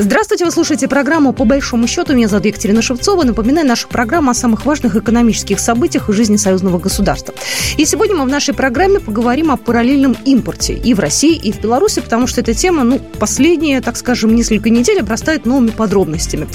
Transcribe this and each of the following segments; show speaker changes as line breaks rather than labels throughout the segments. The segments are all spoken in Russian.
Здравствуйте, вы слушаете программу «По большому счету». Меня зовут Екатерина Шевцова. Напоминаю, наша программа о самых важных экономических событиях в жизни союзного государства. И сегодня мы в нашей программе поговорим о параллельном импорте и в России, и в Беларуси, потому что эта тема, ну, последние, так скажем, несколько недель обрастает новыми подробностями.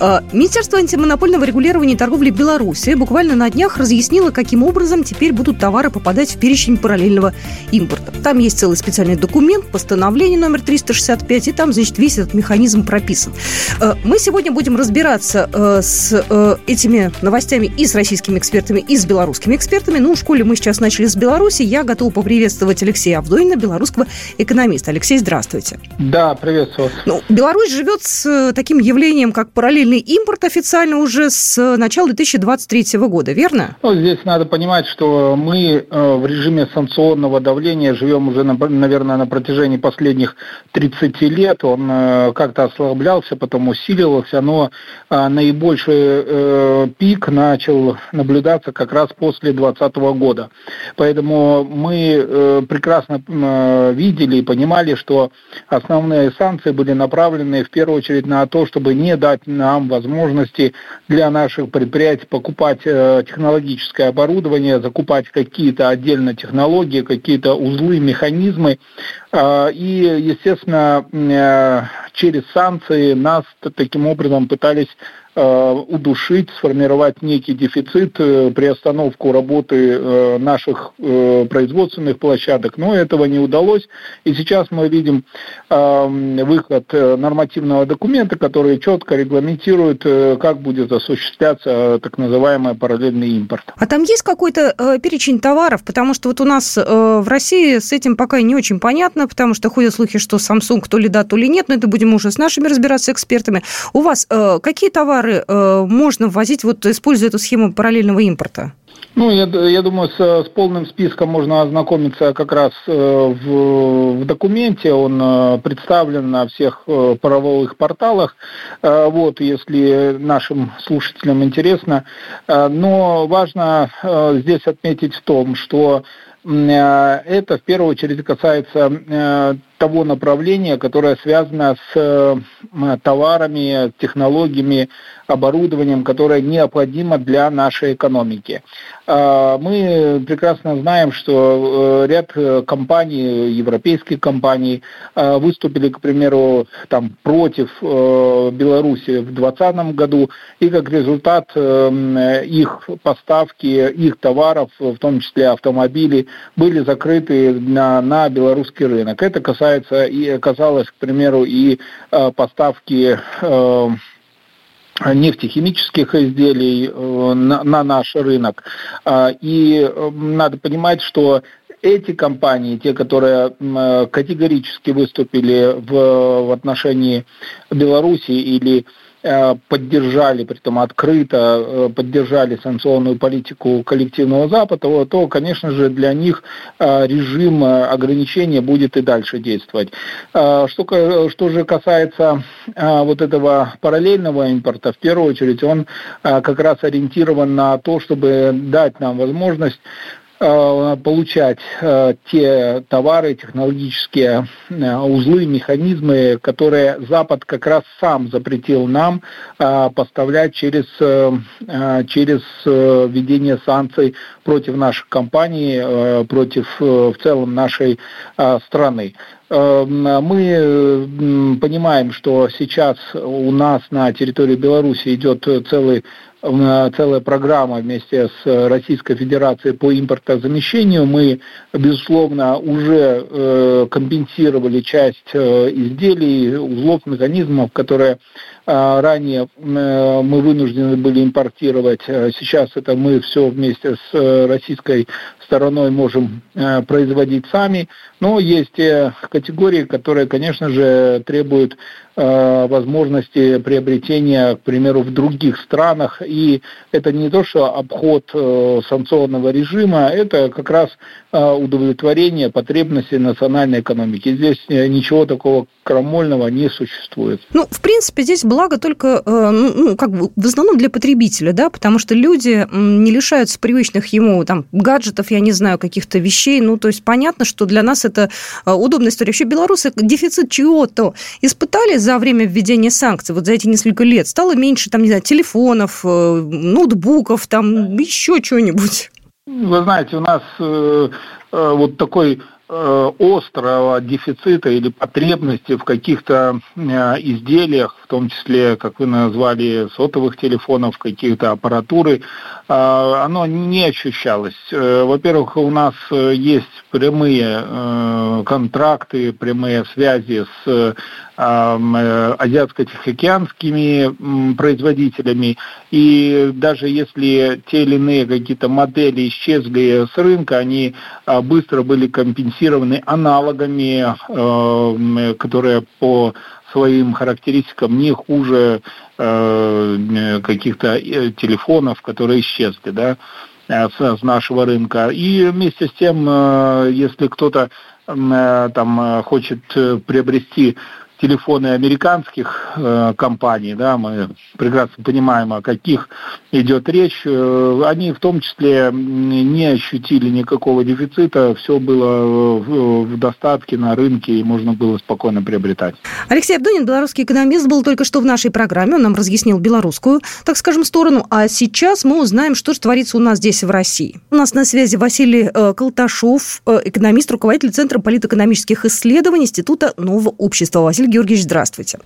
Э, Министерство антимонопольного регулирования и торговли Беларуси буквально на днях разъяснило, каким образом теперь будут товары попадать в перечень параллельного импорта. Там есть целый специальный документ, постановление номер 365, и там, значит, весь этот механизм прописан. Э, мы сегодня будем разбираться э, с э, этими новостями и с российскими экспертами, и с белорусскими экспертами. Ну, в школе мы сейчас начали с Беларуси. Я готова поприветствовать Алексея Авдоина, белорусского экономиста. Алексей, здравствуйте.
Да, приветствую вас.
Ну, Беларусь живет с таким явлением, как параллельный импорт официально уже с начала 2023 года, верно?
Ну, здесь надо понимать, что мы в режиме санкционного давления живем уже, наверное, на протяжении последних 30 лет. Он как-то ослаблялся, потом усиливался, но а, наибольший э, пик начал наблюдаться как раз после 2020 года. Поэтому мы э, прекрасно э, видели и понимали, что основные санкции были направлены в первую очередь на то, чтобы не дать нам возможности для наших предприятий покупать технологическое оборудование, закупать какие-то отдельно технологии, какие-то узлы, механизмы. Э, и, естественно, э, через санкции нас таким образом пытались удушить, сформировать некий дефицит, э, приостановку работы э, наших производственных площадок, но этого не удалось. И сейчас мы видим выход нормативного документа, который четко регламентирует, как будет осуществляться так называемый параллельный импорт.
А там есть какой-то перечень товаров? Потому что вот у нас в России с этим пока не очень понятно, потому что ходят слухи, что Samsung то ли да, то ли нет, но это будем уже с нашими разбираться экспертами. У вас какие товары товары э, можно ввозить, вот используя эту схему параллельного импорта?
Ну, я, я думаю, с, с полным списком можно ознакомиться как раз э, в, в документе. Он э, представлен на всех правовых порталах. Вот, если нашим слушателям интересно. Но важно здесь отметить в том, что это в первую очередь касается того направления, которое связано с э, товарами, технологиями, оборудованием, которое необходимо для нашей экономики. А, мы прекрасно знаем, что э, ряд компаний, европейских компаний, э, выступили, к примеру, там, против Беларуси в 2020 году, и как результат их поставки, их товаров, в том числе автомобилей, были закрыты на, на белорусский рынок. Это касается касается и оказалось, к примеру, и э, поставки э, нефтехимических изделий э, на, на наш рынок. А, и надо понимать, что эти компании, те, которые категорически выступили в, в отношении Беларуси или Э, поддержали, при том открыто э, поддержали санкционную политику коллективного Запада, то, конечно же, для них э, режим ограничения будет и дальше действовать. Что, что же касается вот этого параллельного импорта, в первую очередь он как раз ориентирован на то, чтобы дать нам возможность Э, получать э, те товары, технологические э, узлы, механизмы, которые Запад как раз сам запретил нам поставлять через, через введение санкций против наших компаний, против в целом нашей страны. Мы понимаем, что сейчас у нас на территории Беларуси идет целый целая программа вместе с Российской Федерацией по импортозамещению. Мы, безусловно, уже э, компенсировали часть э, изделий, узлов, механизмов, которые э, ранее мы вынуждены были импортировать. Сейчас это мы все вместе с российской стороной можем производить сами. Но есть категории, которые, конечно же, требуют Э, возможности приобретения, к примеру, в других странах. И это не то, что обход э, санкционного режима, это как раз э, удовлетворение потребностей национальной экономики. Здесь ничего такого крамольного не существует.
Ну, в принципе, здесь благо только, э, ну, ну, как бы в основном для потребителя, да, потому что люди не лишаются привычных ему там гаджетов, я не знаю, каких-то вещей. Ну, то есть понятно, что для нас это э, история. Вообще белорусы дефицит чего-то испытали за время введения санкций, вот за эти несколько лет. Стало меньше, там, не знаю, телефонов, ноутбуков, там, еще чего-нибудь.
Вы знаете, у нас э, э, вот такой Э, острого дефицита или потребности в каких-то э, изделиях, том числе, как вы назвали, сотовых телефонов, каких-то аппаратуры, э, оно не ощущалось. Во-первых, у нас есть прямые контракты, прямые связи с азиатско-тихоокеанскими производителями, и даже если те или иные какие-то модели исчезли с рынка, они быстро были компенсированы аналогами, э, которые по своим характеристикам не хуже э, каких-то э, телефонов, которые исчезли, да, с нашего рынка. И вместе с тем, если кто-то там хочет приобрести телефоны американских э, компаний, да, мы прекрасно понимаем, о каких идет речь, э, они в том числе не ощутили никакого дефицита, все было в, в достатке на рынке и можно было спокойно приобретать.
Алексей Абдунин, белорусский экономист, был только что в нашей программе, он нам разъяснил белорусскую, так скажем, сторону, а сейчас мы узнаем, что же творится у нас здесь в России. У нас на связи Василий э, Колташов, э, экономист, руководитель Центра политэкономических исследований Института нового общества. Василий Василий Георгиевич, здравствуйте.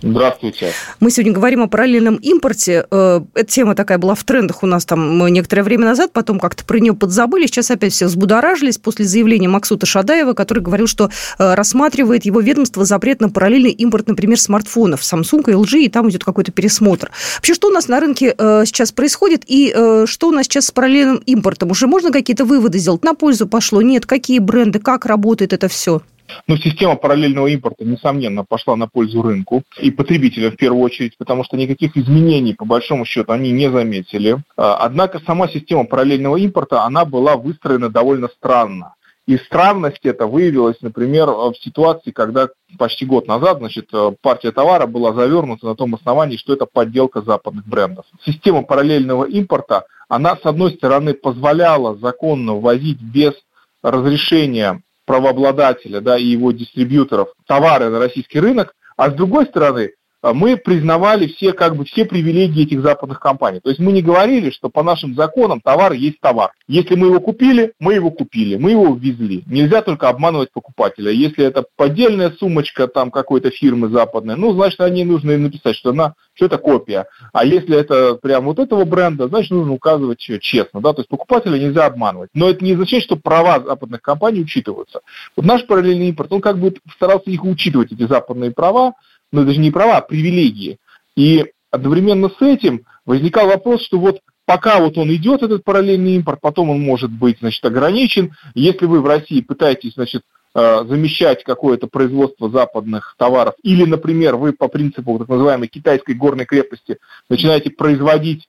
Здравствуйте.
Мы сегодня говорим о параллельном импорте. Э, эта тема такая была в трендах у нас там некоторое время назад, потом как-то про нее подзабыли. Сейчас опять все взбудоражились после заявления Максута Шадаева, который говорил, что э, рассматривает его ведомство запрет на параллельный импорт, например, смартфонов Samsung и LG, и там идет какой-то пересмотр. Вообще, что у нас на рынке э, сейчас происходит и что у нас сейчас с параллельным импортом? Уже можно какие-то выводы сделать? На пользу пошло? Нет? Какие бренды? Как работает это все?
Но система параллельного импорта, несомненно, пошла на пользу рынку и потребителям в первую очередь, потому что никаких изменений, по большому счету, они не заметили. А, однако сама система параллельного импорта, она была выстроена довольно странно. И странность это выявилась, например, в ситуации, когда почти год назад значит, партия товара была завернута на том основании, что это подделка западных брендов. Система параллельного импорта, она, с одной стороны, позволяла законно ввозить без разрешения правообладателя да, и его дистрибьюторов товары на российский рынок, а с другой стороны, мы признавали все, как бы, все привилегии этих западных компаний. То есть мы не говорили, что по нашим законам товар есть товар. Если мы его купили, мы его купили, мы его ввезли. Нельзя только обманывать покупателя. Если это поддельная сумочка там какой-то фирмы западной, ну, значит, о ней нужно написать, что она, что это копия. А если это прям вот этого бренда, значит, нужно указывать честно. Да? То есть покупателя нельзя обманывать. Но это не означает, что права западных компаний учитываются. Вот наш параллельный импорт, он как бы старался их учитывать, эти западные права, ну даже не права, а привилегии. И одновременно с этим возникал вопрос, что вот пока вот он идет, этот параллельный импорт, потом он может быть, значит, ограничен. Если вы в России пытаетесь, значит, э, замещать какое-то производство западных товаров, или, например, вы по принципу так называемой китайской горной крепости начинаете производить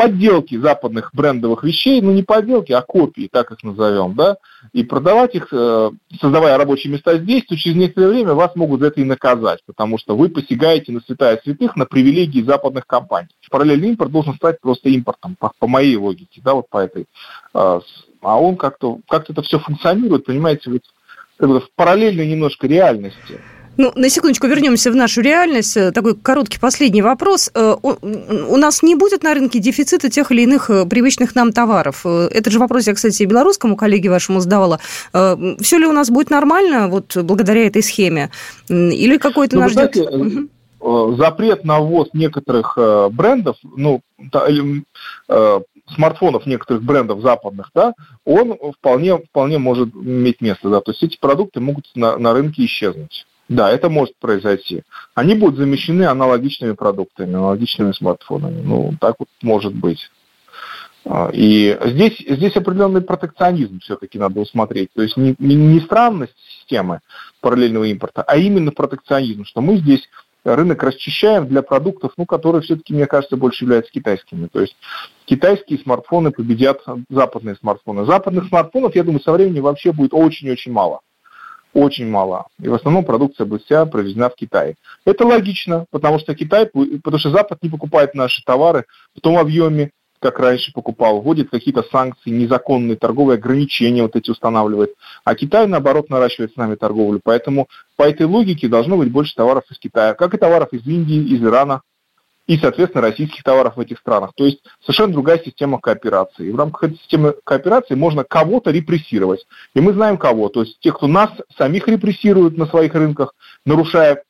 подделки западных брендовых вещей, ну не подделки, а копии, так их назовем, да, и продавать их, э, создавая рабочие места здесь, то через некоторое время вас могут за это и наказать, потому что вы посягаете на святая святых, на привилегии западных компаний. Параллельный импорт должен стать просто импортом, по, по моей логике, да, вот по этой. Э, а он как-то как это все функционирует, понимаете, вот в параллельной немножко реальности.
Ну, на секундочку вернемся в нашу реальность. Э, такой короткий последний вопрос. Э, у нас не будет на рынке дефицита тех или иных э, привычных нам товаров? Этот же вопрос я, кстати, и белорусскому коллеге вашему задавала. Все ли у нас будет нормально вот благодаря этой схеме? Или какой-то ну, наш... Знаете,
угу. запрет на ввоз некоторых брендов, ну, смартфонов некоторых брендов западных, да, он вполне, вполне может иметь место, да, то есть эти продукты могут на, на рынке исчезнуть. Да, это может произойти. Они будут замещены аналогичными продуктами, аналогичными смартфонами. Ну, так вот может быть. А, и здесь, здесь определенный протекционизм все-таки надо усмотреть. То есть не, не странность системы параллельного импорта, а именно протекционизм, что мы здесь рынок расчищаем для продуктов, ну, которые все-таки, мне кажется, больше являются китайскими. То есть китайские смартфоны победят западные смартфоны. Западных смартфонов, я думаю, со временем вообще будет очень-очень мало. Очень мала. И в основном продукция будет вся провезена в Китай. Это логично, потому что Китай, потому что Запад не покупает наши товары в том объеме, как раньше покупал, вводит какие-то санкции, незаконные торговые ограничения вот эти устанавливает. А Китай, наоборот, наращивает с нами торговлю. Поэтому по этой логике должно быть больше товаров из Китая, как и товаров из Индии, из Ирана и, соответственно, российских товаров в этих странах. То есть совершенно другая система кооперации. И в рамках этой системы кооперации можно кого-то репрессировать. И мы знаем кого. То есть тех, кто нас самих репрессирует на своих рынках, нарушая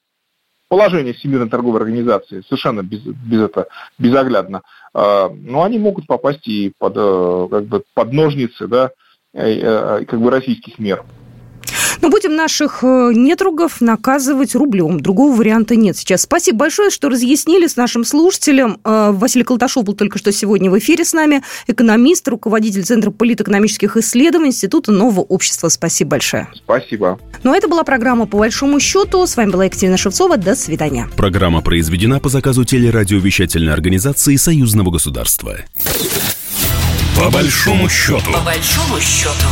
положение Всемирной торговой организации, совершенно без, без это, безоглядно, а, но они могут попасть и под, э, как бы, под ножницы да, э, как бы российских мер.
Но будем наших э, недругов наказывать рублем. Другого варианта нет сейчас. Спасибо большое, что разъяснили с нашим слушателем. Василий Колташов был только что сегодня в эфире с нами. Экономист, руководитель Центра политэкономических исследований Института нового общества. Спасибо большое.
Спасибо.
Ну а это была программа «По большому счету». С вами была Екатерина Шевцова. До свидания.
Программа произведена по заказу телерадиовещательной организации Союзного государства. По большому счету.
По большому счету.